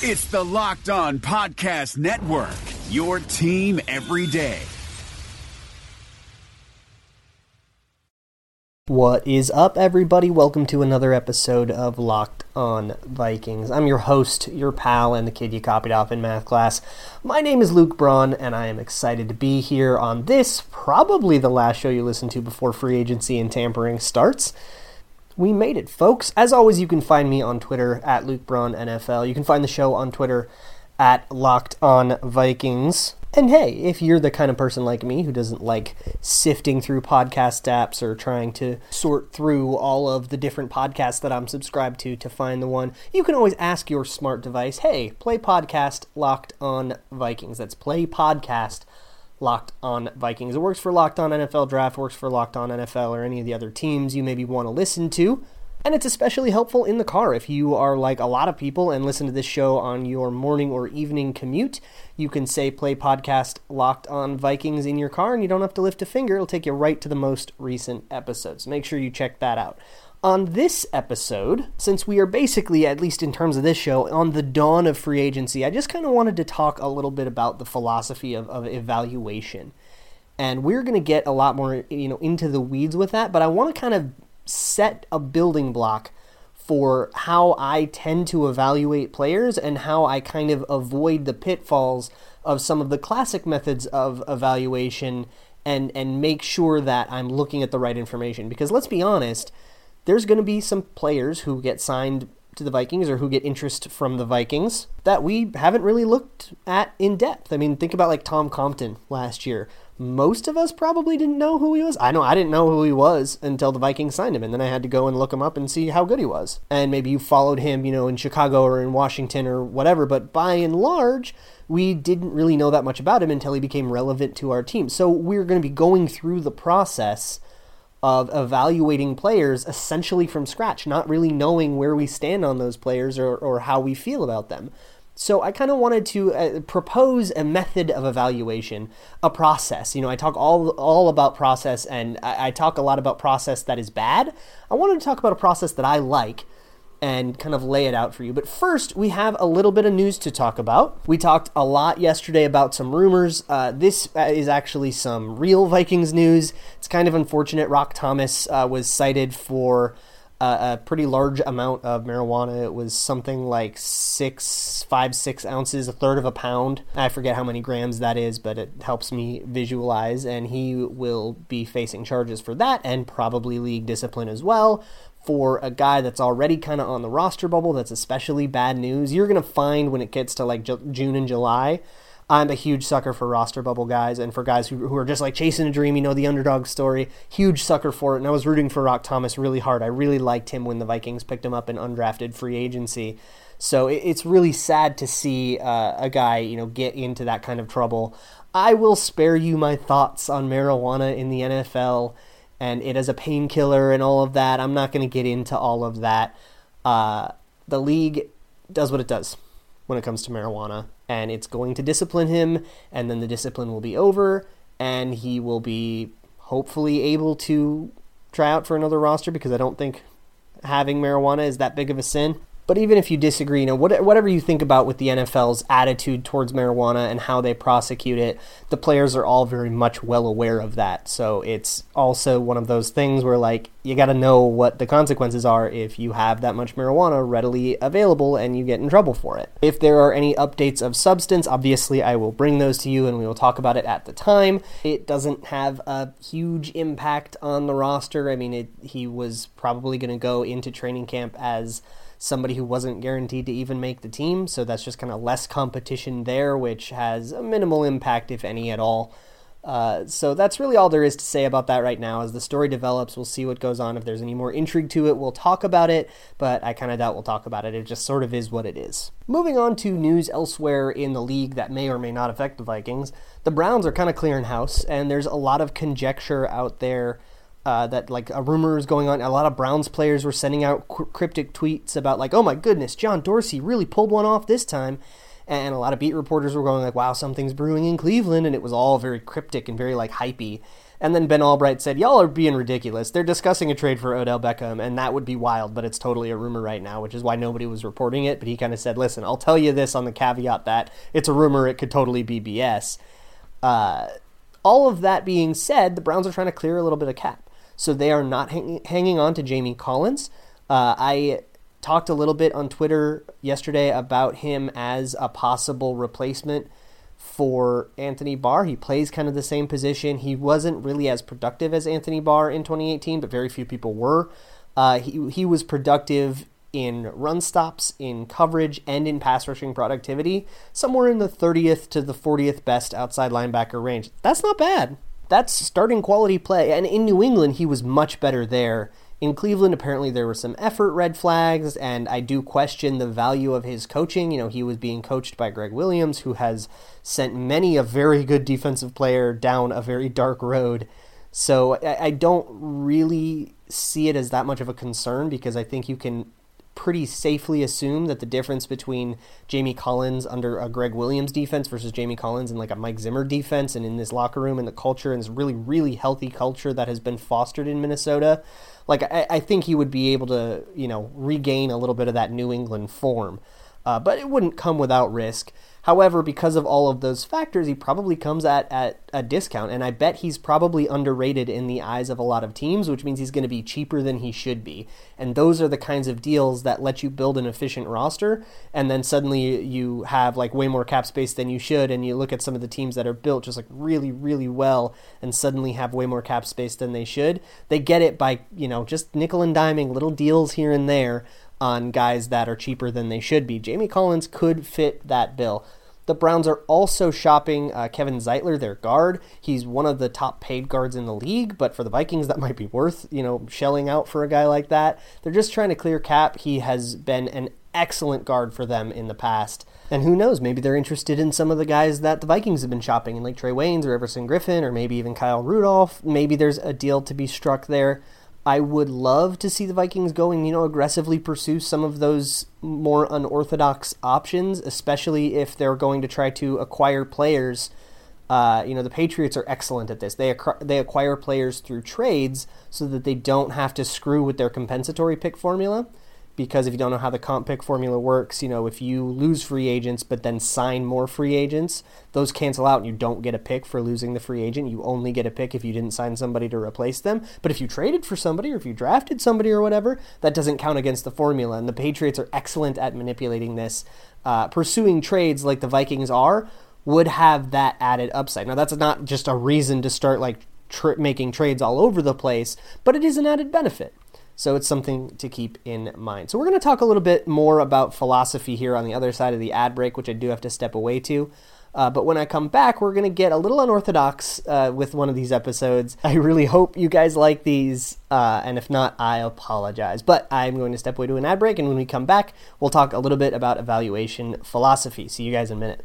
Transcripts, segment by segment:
It's the Locked On Podcast Network, your team every day. What is up, everybody? Welcome to another episode of Locked On Vikings. I'm your host, your pal, and the kid you copied off in math class. My name is Luke Braun, and I am excited to be here on this, probably the last show you listen to before free agency and tampering starts. We made it, folks. As always, you can find me on Twitter at Luke Braun NFL. You can find the show on Twitter at Locked On Vikings. And hey, if you're the kind of person like me who doesn't like sifting through podcast apps or trying to sort through all of the different podcasts that I'm subscribed to to find the one, you can always ask your smart device, hey, play podcast Locked On Vikings. That's play podcast Locked On Vikings. It works for Locked On NFL Draft, works for Locked On NFL or any of the other teams you maybe want to listen to. And it's especially helpful in the car if you are like a lot of people and listen to this show on your morning or evening commute. You can say play podcast Locked On Vikings in your car and you don't have to lift a finger. It'll take you right to the most recent episodes. Make sure you check that out. On this episode, since we are basically, at least in terms of this show, on the dawn of free agency, I just kind of wanted to talk a little bit about the philosophy of, of evaluation. And we're going to get a lot more, you know, into the weeds with that, but I want to kind of set a building block for how I tend to evaluate players and how I kind of avoid the pitfalls of some of the classic methods of evaluation and and make sure that I'm looking at the right information because let's be honest there's going to be some players who get signed to the Vikings or who get interest from the Vikings that we haven't really looked at in depth. I mean, think about like Tom Compton last year most of us probably didn't know who he was. I know I didn't know who he was until the Vikings signed him, and then I had to go and look him up and see how good he was. And maybe you followed him, you know, in Chicago or in Washington or whatever, but by and large, we didn't really know that much about him until he became relevant to our team. So we're going to be going through the process of evaluating players essentially from scratch, not really knowing where we stand on those players or, or how we feel about them. So I kind of wanted to uh, propose a method of evaluation, a process. You know, I talk all all about process, and I, I, talk a lot about process that is bad. I wanted to talk about a process that I like, and kind of lay it out for you. But first, we have a little bit of news to talk about. We talked a lot yesterday about some rumors. Uh, this uh, is actually some real Vikings news. It's kind of unfortunate. Roc Thomas uh, was cited for a pretty large amount of marijuana. It was something like six, five, six ounces, a third of a pound. I forget how many grams that is, but it helps me visualize. And he will be facing charges for that and probably league discipline as well. For a guy that's already kind of on the roster bubble, that's especially bad news. You're going to find when it gets to like June and July I'm a huge sucker for roster bubble guys and for guys who, who are just like chasing a dream, you know, the underdog story. Huge sucker for it. And I was rooting for Roc Thomas really hard. I really liked him when the Vikings picked him up in undrafted free agency. So it, it's really sad to see uh, a guy, you know, get into that kind of trouble. I will spare you my thoughts on marijuana in the NFL and it as a painkiller and all of that. I'm not going to get into all of that. Uh, the league does what it does when it comes to marijuana and it's going to discipline him, and then the discipline will be over, and he will be hopefully able to try out for another roster because I don't think having marijuana is that big of a sin. But even if you disagree, you know, whatever you think about with the NFL's attitude towards marijuana and how they prosecute it, the players are all very much well aware of that. So it's also one of those things where, like, you got to know what the consequences are if you have that much marijuana readily available and you get in trouble for it. If there are any updates of substance, obviously I will bring those to you and we will talk about it at the time. It doesn't have a huge impact on the roster. I mean, it, he was probably going to go into training camp as somebody who wasn't guaranteed to even make the team. So that's just kind of less competition there, which has a minimal impact, if any at all. Uh, so that's really all there is to say about that right now. As the story develops, we'll see what goes on. If there's any more intrigue to it, we'll talk about it, but I kind of doubt we'll talk about it. It just sort of is what it is. Moving on to news elsewhere in the league that may or may not affect the Vikings, the Browns are kind of clearing house, and there's a lot of conjecture out there uh, that like a rumor is going on. A lot of Browns players were sending out cryptic tweets about like, "Oh my goodness, John Dorsey really pulled one off this time." And a lot of beat reporters were going like, "Wow, something's brewing in Cleveland," and it was all very cryptic and very like hypey. And then Ben Allbright said, Y'all are being ridiculous. They're discussing a trade for Odell Beckham, and that would be wild, but it's totally a rumor right now, which is why nobody was reporting it. But he kind of said, Listen, I'll tell you this on the caveat that it's a rumor, it could totally be BS. Uh, all of that being said, the Browns are trying to clear a little bit of cap. So they are not hang- hanging on to Jamie Collins. Uh, I talked a little bit on Twitter yesterday about him as a possible replacement for Anthony Barr. He plays kind of the same position. He wasn't really as productive as Anthony Barr in 2018, but very few people were. Uh, he, he was productive in run stops, in coverage, and in pass rushing productivity, somewhere in the 30th to the 40th best outside linebacker range. That's not bad. That's starting quality play. And in New England, he was much better there in Cleveland, apparently there were some effort red flags, and I do question the value of his coaching. You know, he was being coached by Gregg Williams, who has sent many a very good defensive player down a very dark road. So I, I don't really see it as that much of a concern because I think you can pretty safely assume that the difference between Jamie Collins under a Gregg Williams defense versus Jamie Collins in like a Mike Zimmer defense and in this locker room and the culture and this really, really healthy culture that has been fostered in Minnesota like I, I think he would be able to, you know, regain a little bit of that New England form. Uh, but it wouldn't come without risk. However, because of all of those factors, he probably comes at, at a discount, and I bet he's probably underrated in the eyes of a lot of teams, which means he's going to be cheaper than he should be. And those are the kinds of deals that let you build an efficient roster, and then suddenly you have like way more cap space than you should, and you look at some of the teams that are built just like really, really well, and suddenly have way more cap space than they should. They get it by you know just nickel and diming little deals here and there on guys that are cheaper than they should be. Jamie Collins could fit that bill. The Browns are also shopping uh, Kevin Zeitler, their guard. He's one of the top paid guards in the league, but for the Vikings, that might be worth you know shelling out for a guy like that. They're just trying to clear cap. He has been an excellent guard for them in the past. And who knows, maybe they're interested in some of the guys that the Vikings have been shopping in, like Trae Waynes or Everson Griffen, or maybe even Kyle Rudolph. Maybe there's a deal to be struck there. I would love to see the Vikings going, you know, aggressively pursue some of those more unorthodox options, especially if they're going to try to acquire players. Uh, you know, the Patriots are excellent at this. They they acquire players through trades so that they don't have to screw with their compensatory pick formula because if you don't know how the comp pick formula works, you know, if you lose free agents but then sign more free agents, those cancel out and you don't get a pick for losing the free agent. You only get a pick if you didn't sign somebody to replace them. But if you traded for somebody or if you drafted somebody or whatever, that doesn't count against the formula. And the Patriots are excellent at manipulating this. Uh, pursuing trades like the Vikings are would have that added upside. Now, that's not just a reason to start like tr- making trades all over the place, but it is an added benefit. So it's something to keep in mind. So we're going to talk a little bit more about philosophy here on the other side of the ad break, which I do have to step away to. Uh, but when I come back, we're going to get a little unorthodox uh, with one of these episodes. I really hope you guys like these, uh, and if not, I apologize. But I'm going to step away to an ad break, and when we come back, we'll talk a little bit about evaluation philosophy. See you guys in a minute.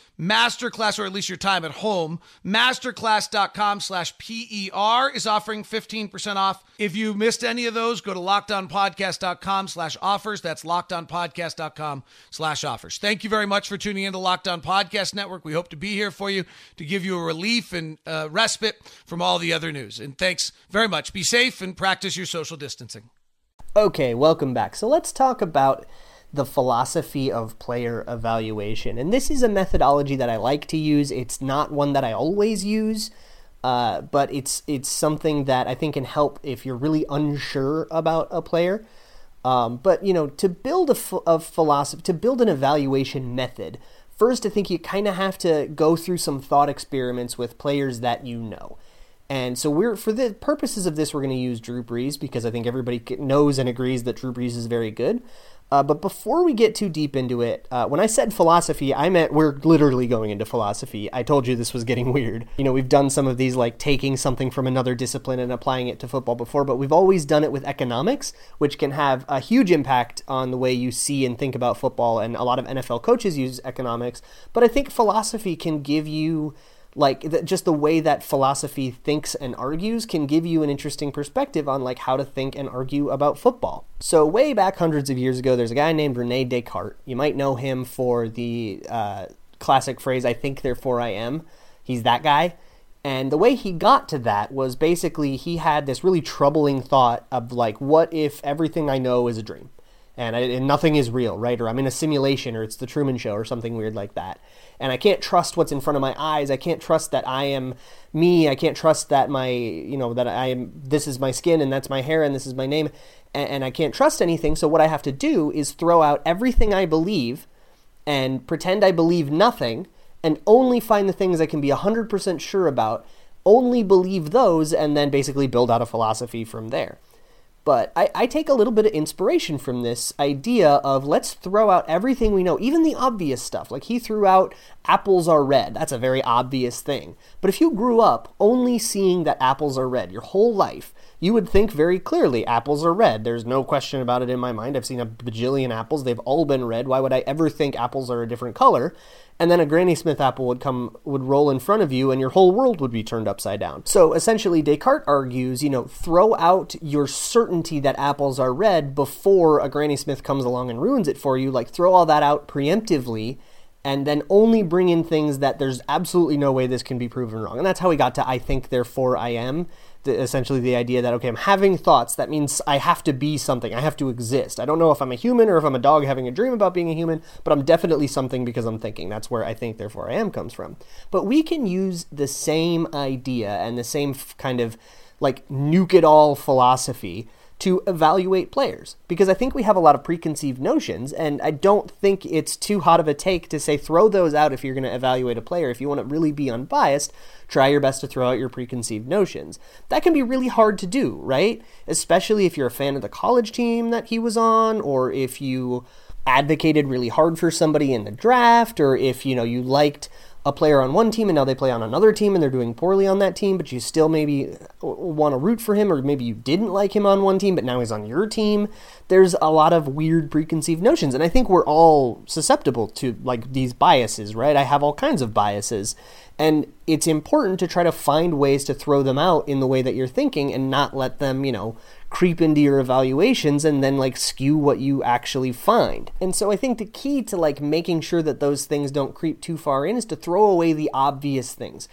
Masterclass, or at least your time at home, masterclass.com slash PER is offering 15% off. If you missed any of those, go to lockedonpodcast.com slash offers. That's lockedonpodcast.com slash offers. Thank you very much for tuning in to Locked On Podcast Network. We hope to be here for you to give you a relief and uh, respite from all the other news. And thanks very much. Be safe and practice your social distancing. Okay, welcome back. So let's talk about the philosophy of player evaluation. And this is a methodology that I like to use. It's not one that I always use, uh, but it's it's something that I think can help if you're really unsure about a player. Um, but you know, to build a, a philosophy, to build an evaluation method First, I think you kind of have to go through some thought experiments with players that you know. And so we're for the purposes of this, we're going to use Drew Brees because I think everybody knows and agrees that Drew Brees is very good. Uh, but before we get too deep into it, uh, when I said philosophy, I meant we're literally going into philosophy. I told you this was getting weird. You know, we've done some of these like taking something from another discipline and applying it to football before, but we've always done it with economics, which can have a huge impact on the way you see and think about football. And a lot of NFL coaches use economics, but I think philosophy can give you like the, just the way that philosophy thinks and argues can give you an interesting perspective on like how to think and argue about football. So way back hundreds of years ago, there's a guy named Rene Descartes. You might know him for the uh, classic phrase "I think, therefore I am." He's that guy. And the way he got to that was basically he had this really troubling thought of like, what if everything I know is a dream? And, I, and nothing is real, right? Or I'm in a simulation, or it's the Truman Show, or something weird like that and I can't trust what's in front of my eyes. I can't trust that I am me. I can't trust that my, you know, that I am, this is my skin and that's my hair and this is my name. And, and I can't trust anything. So what I have to do is throw out everything I believe and pretend I believe nothing and only find the things I can be 100% sure about, only believe those, and then basically build out a philosophy from there. But I, I, take a little bit of inspiration from this idea of let's throw out everything we know, even the obvious stuff. Like he threw out apples are red. That's a very obvious thing. But if you grew up only seeing that apples are red your whole life, you would think very clearly apples are red. There's no question about it in my mind. I've seen a bajillion apples. They've all been red. Why would I ever think apples are a different color? And then a Granny Smith apple would come would roll in front of you and your whole world would be turned upside down. So essentially Descartes argues, you know, throw out your certainty that apples are red before a Granny Smith comes along and ruins it for you, like throw all that out preemptively and then only bring in things that there's absolutely no way this can be proven wrong. And that's how we got to I think therefore I am the, essentially the idea that okay i'm having thoughts. That means i have to be something. I have to exist. I don't know if i'm a human or if i'm a dog having a dream about being a human but i'm definitely something because i'm thinking. That's where i think therefore i am comes from. But we can use the same idea and the same kind of like nuke it all philosophy to evaluate players because I think we have a lot of preconceived notions, and I don't think it's too hot of a take to say throw those out if you're going to evaluate a player. If you want to really be unbiased, try your best to throw out your preconceived notions. That can be really hard to do, right? Especially if you're a fan of the college team that he was on, or if you advocated really hard for somebody in the draft, or if you know you liked a player on one team and now they play on another team and they're doing poorly on that team, but you still maybe uh, want to root for him, or maybe you didn't like him on one team, but now he's on your team. There's a lot of weird preconceived notions, and I think we're all susceptible to like these biases, right? I have all kinds of biases, and it's important to try to find ways to throw them out in the way that you're thinking and not let them, you know, creep into your evaluations and then like skew what you actually find. And so I think the key to like making sure that those things don't creep too far in is to throw away the obvious things.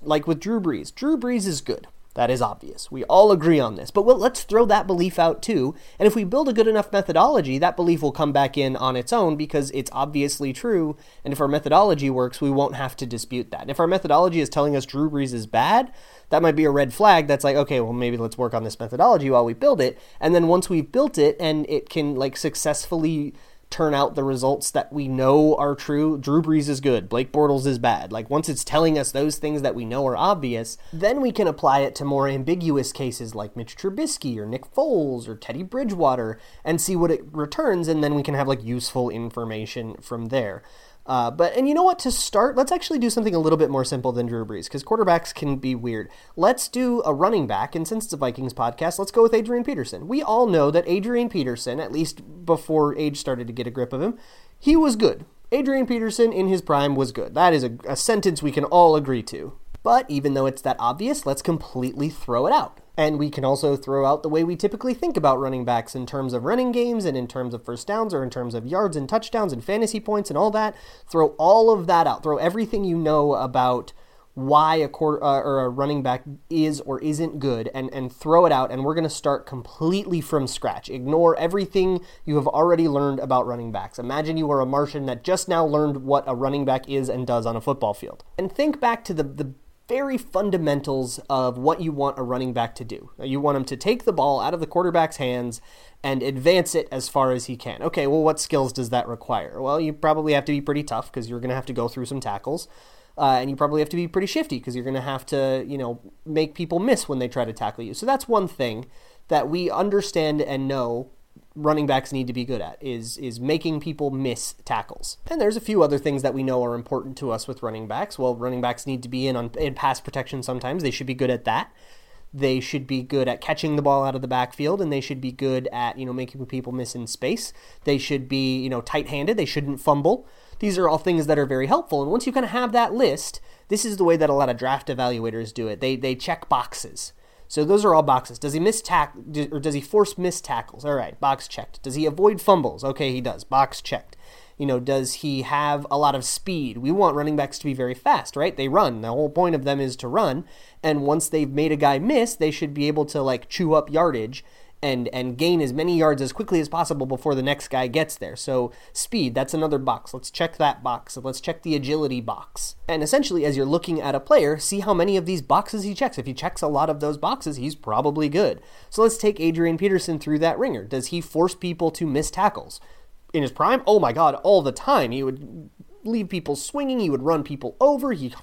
Like with Drew Brees. Drew Brees is good. That is obvious. We all agree on this. But well, let's throw that belief out too. And if we build a good enough methodology, that belief will come back in on its own because it's obviously true. And if our methodology works, we won't have to dispute that. And if our methodology is telling us Drew Brees is bad, that might be a red flag that's like, okay, well, maybe let's work on this methodology while we build it. And then once we've built it and it can like successfully turn out the results that we know are true. Drew Brees is good. Blake Bortles is bad. Like once it's telling us those things that we know are obvious, then we can apply it to more ambiguous cases like Mitch Trubisky or Nick Foles or Teddy Bridgewater and see what it returns, and then we can have like useful information from there. Uh, but and you know what? To start, let's actually do something a little bit more simple than Drew Brees because quarterbacks can be weird. Let's do a running back, and since it's a Vikings podcast, let's go with Adrian Peterson. We all know that Adrian Peterson, at least before age started to get a grip of him, he was good. Adrian Peterson in his prime was good. That is a, a sentence we can all agree to. But even though it's that obvious, let's completely throw it out. And we can also throw out the way we typically think about running backs in terms of running games and in terms of first downs or in terms of yards and touchdowns and fantasy points and all that. Throw all of that out. Throw everything you know about why a quarter uh, or a running back is or isn't good and and throw it out and we're going to start completely from scratch ignore everything you have already learned about running backs imagine you are a martian that just now learned what a running back is and does on a football field and think back to the the very fundamentals of what you want a running back to do. You want him to take the ball out of the quarterback's hands and advance it as far as he can. Okay, well, what skills does that require? Well, you probably have to be pretty tough because you're going to have to go through some tackles. Uh, and you probably have to be pretty shifty because you're going to have to, you know, make people miss when they try to tackle you. So that's one thing that we understand and know running backs need to be good at is is making people miss tackles. And there's a few other things that we know are important to us with running backs. Well, running backs need to be in on in pass protection sometimes. They should be good at that. They should be good at catching the ball out of the backfield and they should be good at, you know, making people miss in space. They should be, you know, tight-handed. They shouldn't fumble. These are all things that are very helpful. And once you kind of have that list, this is the way that a lot of draft evaluators do it. They they check boxes. So those are all boxes. Does he miss tack or does he force miss tackles? All right, box checked. Does he avoid fumbles? Okay, he does. Box checked. You know, does he have a lot of speed? We want running backs to be very fast, right? They run. The whole point of them is to run. And once they've made a guy miss, they should be able to like chew up yardage and and gain as many yards as quickly as possible before the next guy gets there. So speed, that's another box. Let's check that box. Let's check the agility box. And essentially as you're looking at a player, see how many of these boxes he checks. If he checks a lot of those boxes, he's probably good. So let's take Adrian Peterson through that ringer. Does he force people to miss tackles? In his prime, oh my god, all the time. He would leave people swinging, he would run people over, he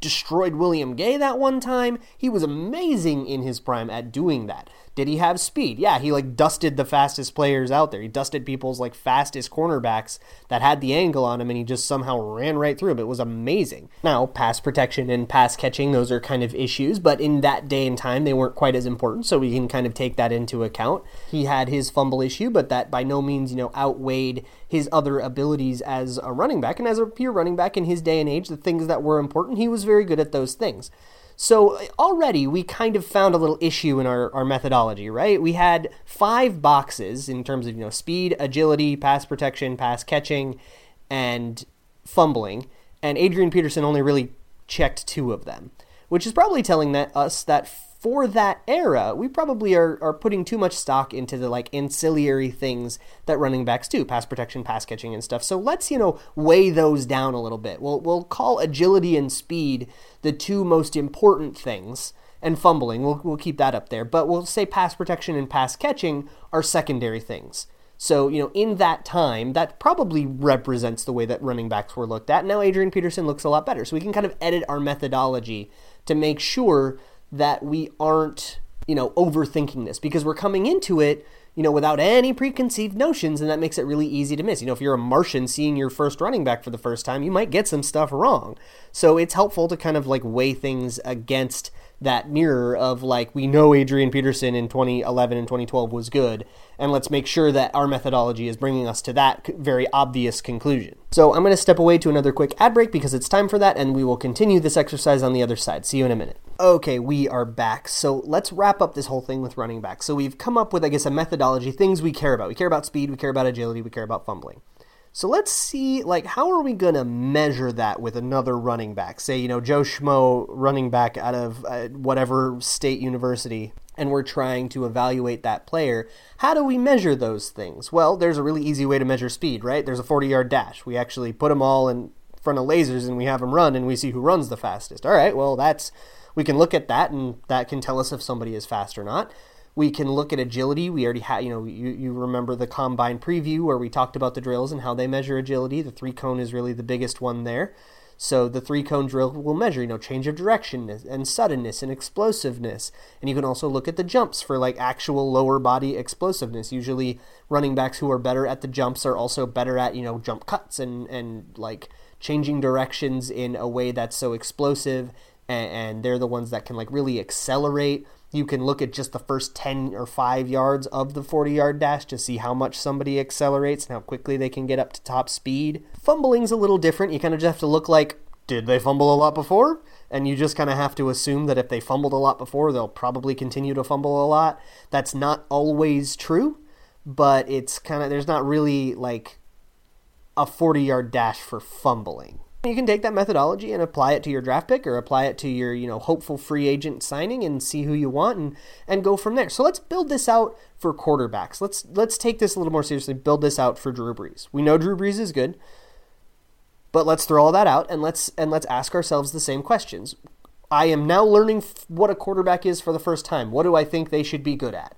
destroyed William Gay that one time. He was amazing in his prime at doing that. Did he have speed? Yeah, he like dusted the fastest players out there. He dusted people's like fastest cornerbacks that had the angle on him and he just somehow ran right through them. It was amazing. Now, pass protection and pass catching, those are kind of issues, but in that day and time they weren't quite as important, so we can kind of take that into account. He had his fumble issue, but that by no means, you know, outweighed his other abilities as a running back and as a pure running back in his day and age, the things that were important, he was very good at those things. So already we kind of found a little issue in our, our methodology, right? We had five boxes in terms of you know speed, agility, pass protection, pass catching, and fumbling, and Adrian Peterson only really checked two of them, which is probably telling that us that for that era, we probably are, are putting too much stock into the like ancillary things that running backs do, pass protection, pass catching, and stuff. So let's, you know, weigh those down a little bit. We'll, we'll call agility and speed the two most important things, and fumbling, we'll, we'll keep that up there. But we'll say pass protection and pass catching are secondary things. So, you know, in that time, that probably represents the way that running backs were looked at. Now, Adrian Peterson looks a lot better. So we can kind of edit our methodology to make sure that we aren't, you know, overthinking this because we're coming into it, you know, without any preconceived notions, and that makes it really easy to miss. You know, if you're a Martian seeing your first running back for the first time, you might get some stuff wrong. So it's helpful to kind of like weigh things against that mirror of like we know Adrian Peterson in 2011 and 2012 was good and let's make sure that our methodology is bringing us to that very obvious conclusion. So I'm going to step away to another quick ad break because it's time for that and we will continue this exercise on the other side. See you in a minute. Okay, we are back. So let's wrap up this whole thing with running back. So we've come up with I guess a methodology, things we care about. We care about speed, we care about agility, we care about fumbling. So let's see, like, how are we going to measure that with another running back? Say, you know, Joe Schmo running back out of uh, whatever state university, and we're trying to evaluate that player. How do we measure those things? Well, there's a really easy way to measure speed, right? There's a 40 yard dash. We actually put them all in front of lasers and we have them run and we see who runs the fastest. All right, well, that's, we can look at that and that can tell us if somebody is fast or not. We can look at agility. We already had, you know, you, you remember the combine preview where we talked about the drills and how they measure agility. The three cone is really the biggest one there. So the three cone drill will measure, you know, change of direction and suddenness and explosiveness. And you can also look at the jumps for like actual lower body explosiveness. Usually running backs who are better at the jumps are also better at, you know, jump cuts and, and like changing directions in a way that's so explosive and, and they're the ones that can like really accelerate you can look at just the first 10 or 5 yards of the 40 yard dash to see how much somebody accelerates and how quickly they can get up to top speed. Fumbling's a little different. You kind of just have to look like, did they fumble a lot before? And you just kind of have to assume that if they fumbled a lot before, they'll probably continue to fumble a lot. That's not always true, but it's kind of, there's not really like a 40 yard dash for fumbling. You can take that methodology and apply it to your draft pick or apply it to your, you know, hopeful free agent signing and see who you want and and go from there. So let's build this out for quarterbacks. Let's let's take this a little more seriously. Build this out for Drew Brees. We know Drew Brees is good, but let's throw all that out and let's and let's ask ourselves the same questions. I am now learning what a quarterback is for the first time. What do I think they should be good at?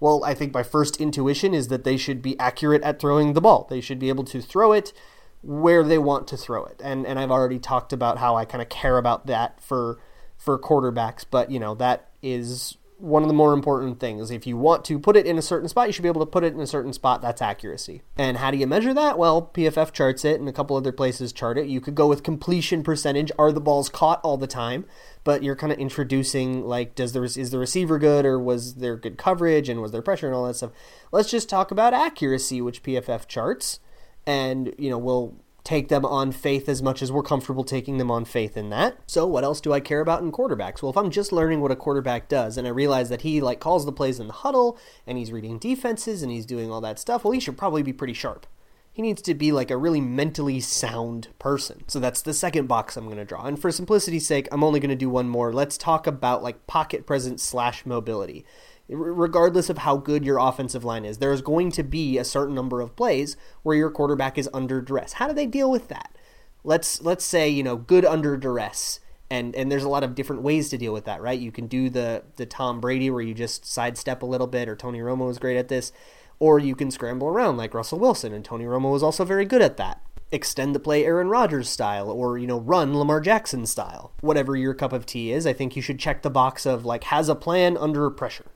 Well, I think my first intuition is that they should be accurate at throwing the ball. They should be able to throw it where they want to throw it. And and I've already talked about how I kind of care about that for for quarterbacks, but you know, that is one of the more important things. If you want to put it in a certain spot, you should be able to put it in a certain spot. That's accuracy. And how do you measure that? Well, PFF charts it, and a couple other places chart it. You could go with completion percentage. Are the balls caught all the time? But you're kind of introducing like, does the is the receiver good, or was there good coverage, and was there pressure, and all that stuff. Let's just talk about accuracy, which PFF charts, and you know we'll take them on faith as much as we're comfortable taking them on faith in that. So what else do I care about in quarterbacks? Well, if I'm just learning what a quarterback does and I realize that he like calls the plays in the huddle and he's reading defenses and he's doing all that stuff, well, he should probably be pretty sharp. He needs to be like a really mentally sound person. So that's the second box I'm going to draw. And for simplicity's sake, I'm only going to do one more. Let's talk about like pocket presence slash mobility regardless of how good your offensive line is, there's going to be a certain number of plays where your quarterback is under duress. How do they deal with that? Let's let's say you know good under duress, and and there's a lot of different ways to deal with that, right? You can do the the Tom Brady where you just sidestep a little bit, or Tony Romo was great at this, or you can scramble around like Russell Wilson, and Tony Romo was also very good at that extend the play Aaron Rodgers style or you know run Lamar Jackson style. Whatever your cup of tea is, I think you should check the box of like has a plan under pressure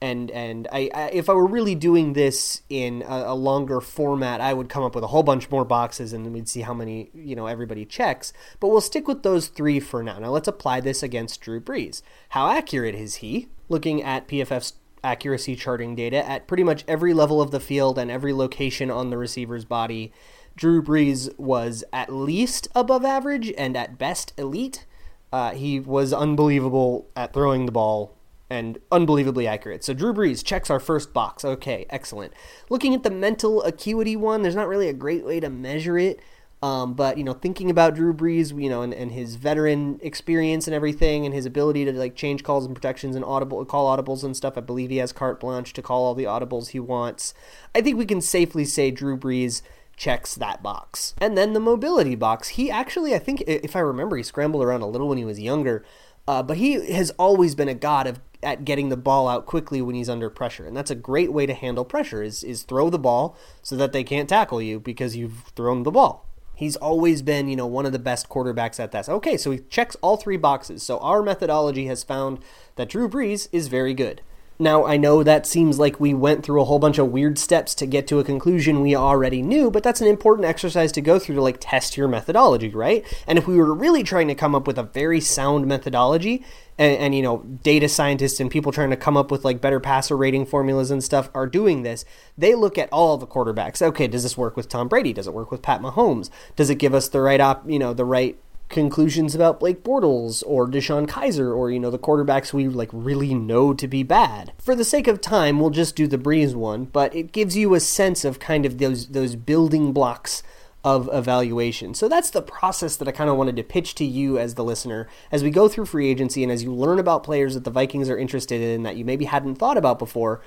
and and I, I, if I were really doing this in a, a, longer format, I would come up with a whole bunch more boxes, and we'd see how many you know everybody checks. But we'll stick with those three for now. Now let's apply this against Drew Brees. How accurate is he? Looking at PFF's accuracy charting data at pretty much every level of the field and every location on the receiver's body, Drew Brees was at least above average and at best elite. Uh, he was unbelievable at throwing the ball and unbelievably accurate. So Drew Brees checks our first box. Okay, excellent. Looking at the mental acuity one, there's not really a great way to measure it. Um, but you know, thinking about Drew Brees, you know, and, and his veteran experience and everything, and his ability to like change calls and protections and audible call audibles and stuff, I believe he has carte blanche to call all the audibles he wants. I think we can safely say Drew Brees checks that box. And then the mobility box, he actually, I think, if I remember, he scrambled around a little when he was younger. Uh, but he has always been a god of at getting the ball out quickly when he's under pressure, and that's a great way to handle pressure. Is is throw the ball so that they can't tackle you because you've thrown the ball. He's always been, you know, one of the best quarterbacks at that. Okay, so he checks all three boxes. So our methodology has found that Drew Brees is very good. Now, I know that seems like we went through a whole bunch of weird steps to get to a conclusion we already knew, but that's an important exercise to go through to like test your methodology, right? And if we were really trying to come up with a very sound methodology, and, and, you know, data scientists and people trying to come up with like better passer rating formulas and stuff are doing this, they look at all the quarterbacks. Okay, does this work with Tom Brady? Does it work with Pat Mahomes? Does it give us the right op, you know, the right conclusions about Blake Bortles or DeShone Kizer or you know the quarterbacks we like really know to be bad. For the sake of time, we'll just do the Brees one, but it gives you a sense of kind of those those building blocks of evaluation. So that's the process that I kind of wanted to pitch to you as the listener as we go through free agency and as you learn about players that the Vikings are interested in that you maybe hadn't thought about before.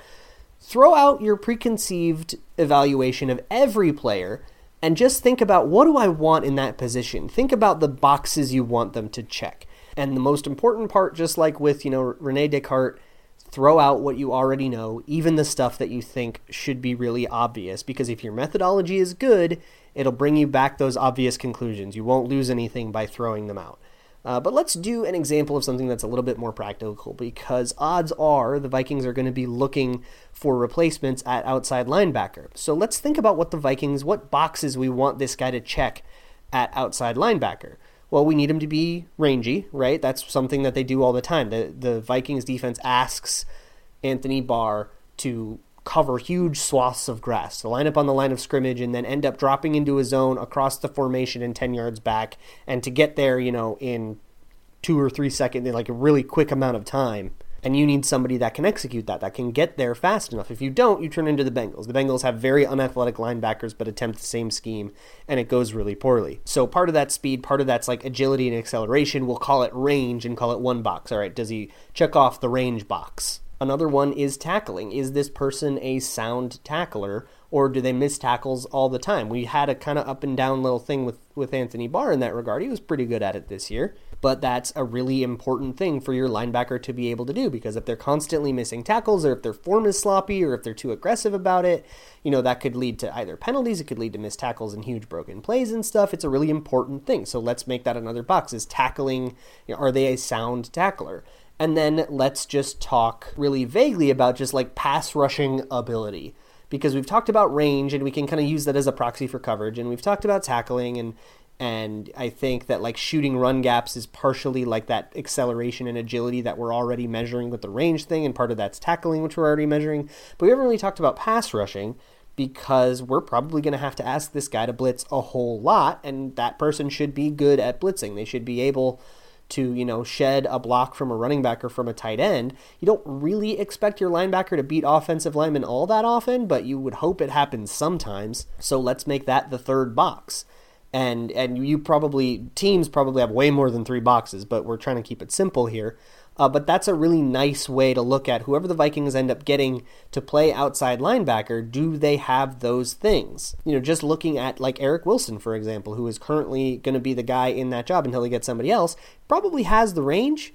Throw out your preconceived evaluation of every player and just think about what do I want in that position. Think about the boxes you want them to check. And the most important part, just like with, you know, Rene Descartes, throw out what you already know, even the stuff that you think should be really obvious. Because if your methodology is good, it'll bring you back those obvious conclusions. You won't lose anything by throwing them out. Uh, but let's do an example of something that's a little bit more practical because odds are the Vikings are going to be looking for replacements at outside linebacker. So let's think about what the Vikings, what boxes we want this guy to check at outside linebacker. Well, we need him to be rangy, right? That's something that they do all the time. The the Vikings defense asks Anthony Barr to cover huge swaths of grass, to line up on the line of scrimmage and then end up dropping into a zone across the formation and 10 yards back, and to get there, you know, in two or three seconds, like a really quick amount of time. And you need somebody that can execute that, that can get there fast enough. If you don't, you turn into the Bengals. The Bengals have very unathletic linebackers, but attempt the same scheme, and it goes really poorly. So part of that speed, part of that's like agility and acceleration. We'll call it range and call it one box. All right, does he check off the range box? Another one is tackling. Is this person a sound tackler or do they miss tackles all the time? We had a kind of up and down little thing with, with Anthony Barr in that regard. He was pretty good at it this year, but that's a really important thing for your linebacker to be able to do because if they're constantly missing tackles or if their form is sloppy or if they're too aggressive about it, you know, that could lead to either penalties, it could lead to missed tackles and huge broken plays and stuff. It's a really important thing. So let's make that another box. Is tackling, you know, are they a sound tackler? And then let's just talk really vaguely about just like pass rushing ability. Because we've talked about range and we can kind of use that as a proxy for coverage and we've talked about tackling and and I think that like shooting run gaps is partially like that acceleration and agility that we're already measuring with the range thing and part of that's tackling which we're already measuring. But we haven't really talked about pass rushing because we're probably going to have to ask this guy to blitz a whole lot and that person should be good at blitzing. They should be able to, you know, shed a block from a running back or from a tight end. You don't really expect your linebacker to beat offensive linemen all that often, but you would hope it happens sometimes. So let's make that the third box. And and you probably teams probably have way more than 3 boxes, but we're trying to keep it simple here. Uh, but that's a really nice way to look at whoever the Vikings end up getting to play outside linebacker. Do they have those things? You know, just looking at like Eric Wilson, for example, who is currently going to be the guy in that job until he gets somebody else, probably has the range.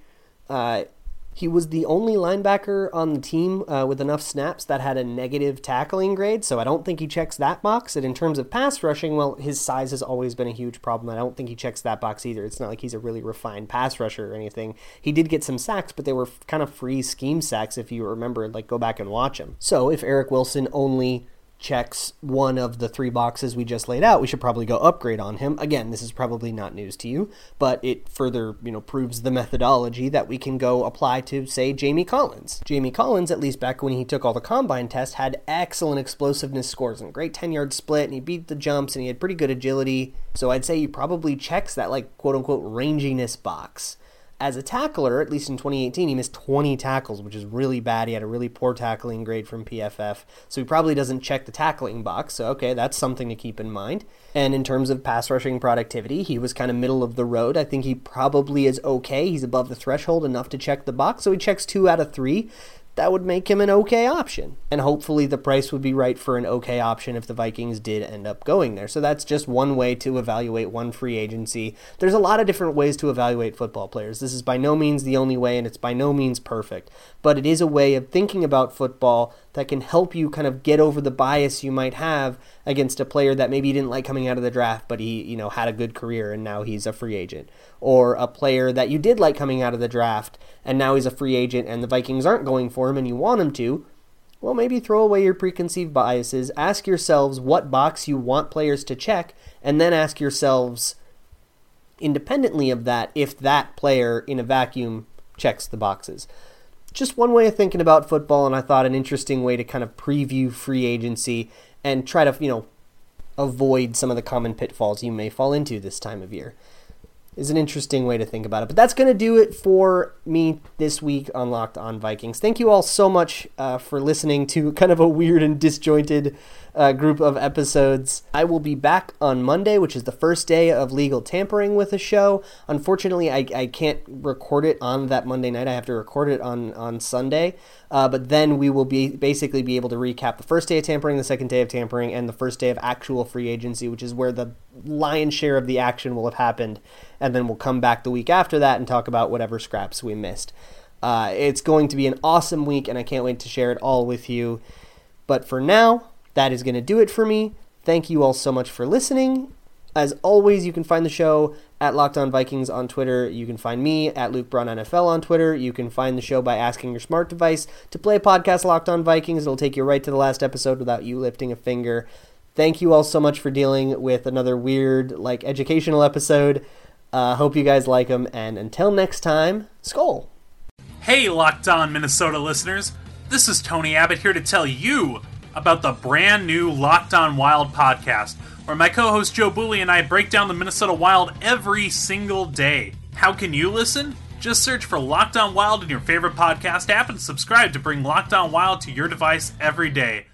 Uh, he was the only linebacker on the team uh, with enough snaps that had a negative tackling grade, so I don't think he checks that box. And in terms of pass rushing, well, his size has always been a huge problem. I don't think he checks that box either. It's not like he's a really refined pass rusher or anything. He did get some sacks, but they were kind of free scheme sacks if you remember, like go back and watch him. So if Eric Wilson only checks one of the three boxes we just laid out, we should probably go upgrade on him. Again, this is probably not news to you, but it further, you know, proves the methodology that we can go apply to, say, Jamie Collins. Jamie Collins, at least back when he took all the combine tests, had excellent explosiveness scores and great 10 yard split, and he beat the jumps and he had pretty good agility. So I'd say he probably checks that, like, quote unquote, ranginess box as a tackler, at least in 2018, he missed 20 tackles, which is really bad. He had a really poor tackling grade from PFF, so he probably doesn't check the tackling box. So, okay, that's something to keep in mind. And in terms of pass rushing productivity, he was kind of middle of the road. I think he probably is okay. He's above the threshold enough to check the box, so he checks two out of three that would make him an okay option. And hopefully the price would be right for an okay option if the Vikings did end up going there. So that's just one way to evaluate one free agency. There's a lot of different ways to evaluate football players. This is by no means the only way, and it's by no means perfect. But it is a way of thinking about football that can help you kind of get over the bias you might have against a player that maybe you didn't like coming out of the draft, but he, you know, had a good career and now he's a free agent. Or a player that you did like coming out of the draft and now he's a free agent and the Vikings aren't going for him and you want him to. Well, maybe throw away your preconceived biases, ask yourselves what box you want players to check, and then ask yourselves independently of that if that player in a vacuum checks the boxes just one way of thinking about football, and I thought an interesting way to kind of preview free agency and try to, you know, avoid some of the common pitfalls you may fall into this time of year. Is an interesting way to think about it. But that's going to do it for me this week on Locked On Vikings. Thank you all so much uh, for listening to kind of a weird and disjointed uh, group of episodes. I will be back on Monday, which is the first day of legal tampering with the show. Unfortunately, I, I can't record it on that Monday night. I have to record it on, on Sunday. Uh, but then we will be basically be able to recap the first day of tampering, the second day of tampering, and the first day of actual free agency, which is where the lion's share of the action will have happened. And then we'll come back the week after that and talk about whatever scraps we missed. Uh, it's going to be an awesome week, and I can't wait to share it all with you. But for now, that is going to do it for me. Thank you all so much for listening. As always, you can find the show at Locked On Vikings on Twitter. You can find me at Luke Braun NFL on Twitter. You can find the show by asking your smart device to play podcast Locked On Vikings. It'll take you right to the last episode without you lifting a finger. Thank you all so much for dealing with another weird, like, educational episode. Uh, hope you guys like them, and until next time, Skol! Hey, Locked On Minnesota listeners. This is Tony Abbott here to tell you about the brand new Locked On Wild podcast, where my co host Joe Booley and I break down the Minnesota Wild every single day. How can you listen? Just search for Locked On Wild in your favorite podcast app and subscribe to bring Locked On Wild to your device every day.